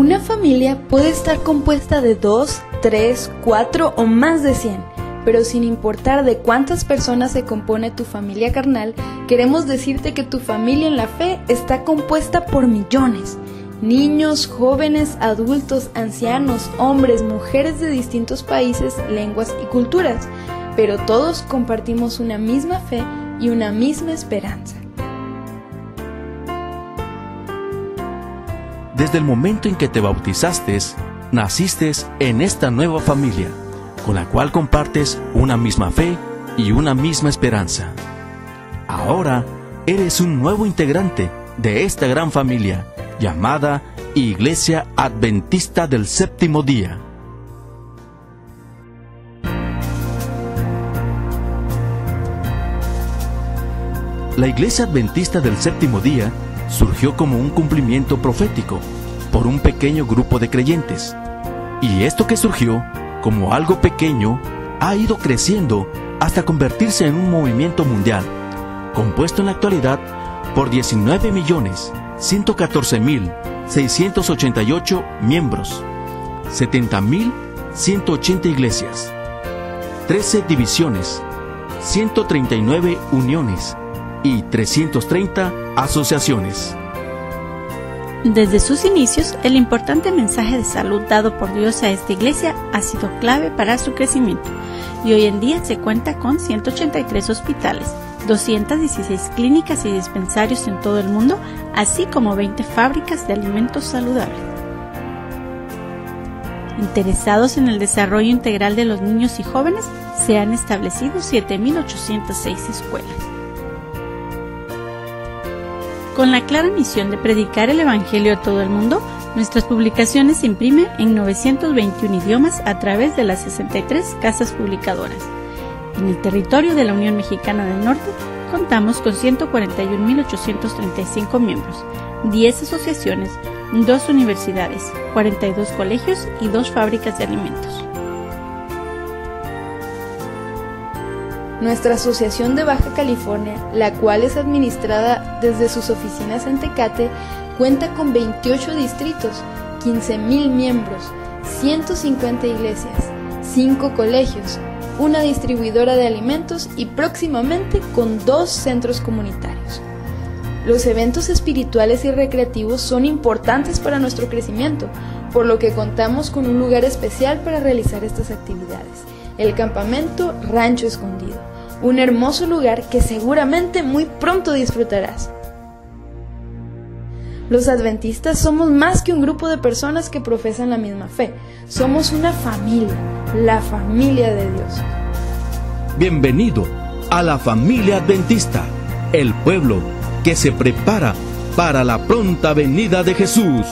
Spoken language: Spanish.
Una familia puede estar compuesta de dos, tres, cuatro o más de cien, pero sin importar de cuántas personas se compone tu familia carnal, queremos decirte que tu familia en la fe está compuesta por millones. Niños, jóvenes, adultos, ancianos, hombres, mujeres de distintos países, lenguas y culturas, pero todos compartimos una misma fe y una misma esperanza. Desde el momento en que te bautizaste, naciste en esta nueva familia, con la cual compartes una misma fe y una misma esperanza. Ahora eres un nuevo integrante de esta gran familia llamada Iglesia Adventista del Séptimo Día. La Iglesia Adventista del Séptimo Día surgió como un cumplimiento profético por un pequeño grupo de creyentes. Y esto que surgió como algo pequeño ha ido creciendo hasta convertirse en un movimiento mundial, compuesto en la actualidad por 19.114.688 miembros, 70.180 iglesias, 13 divisiones, 139 uniones y 330 asociaciones. Desde sus inicios, el importante mensaje de salud dado por Dios a esta iglesia ha sido clave para su crecimiento y hoy en día se cuenta con 183 hospitales, 216 clínicas y dispensarios en todo el mundo, así como 20 fábricas de alimentos saludables. Interesados en el desarrollo integral de los niños y jóvenes, se han establecido 7.806 escuelas. Con la clara misión de predicar el Evangelio a todo el mundo, nuestras publicaciones se imprimen en 921 idiomas a través de las 63 casas publicadoras. En el territorio de la Unión Mexicana del Norte contamos con 141.835 miembros, 10 asociaciones, 2 universidades, 42 colegios y 2 fábricas de alimentos. Nuestra Asociación de Baja California, la cual es administrada desde sus oficinas en Tecate, cuenta con 28 distritos, 15.000 miembros, 150 iglesias, 5 colegios, una distribuidora de alimentos y próximamente con dos centros comunitarios. Los eventos espirituales y recreativos son importantes para nuestro crecimiento, por lo que contamos con un lugar especial para realizar estas actividades, el campamento Rancho Escondido un hermoso lugar que seguramente muy pronto disfrutarás. Los adventistas somos más que un grupo de personas que profesan la misma fe. Somos una familia, la familia de Dios. Bienvenido a la familia adventista, el pueblo que se prepara para la pronta venida de Jesús.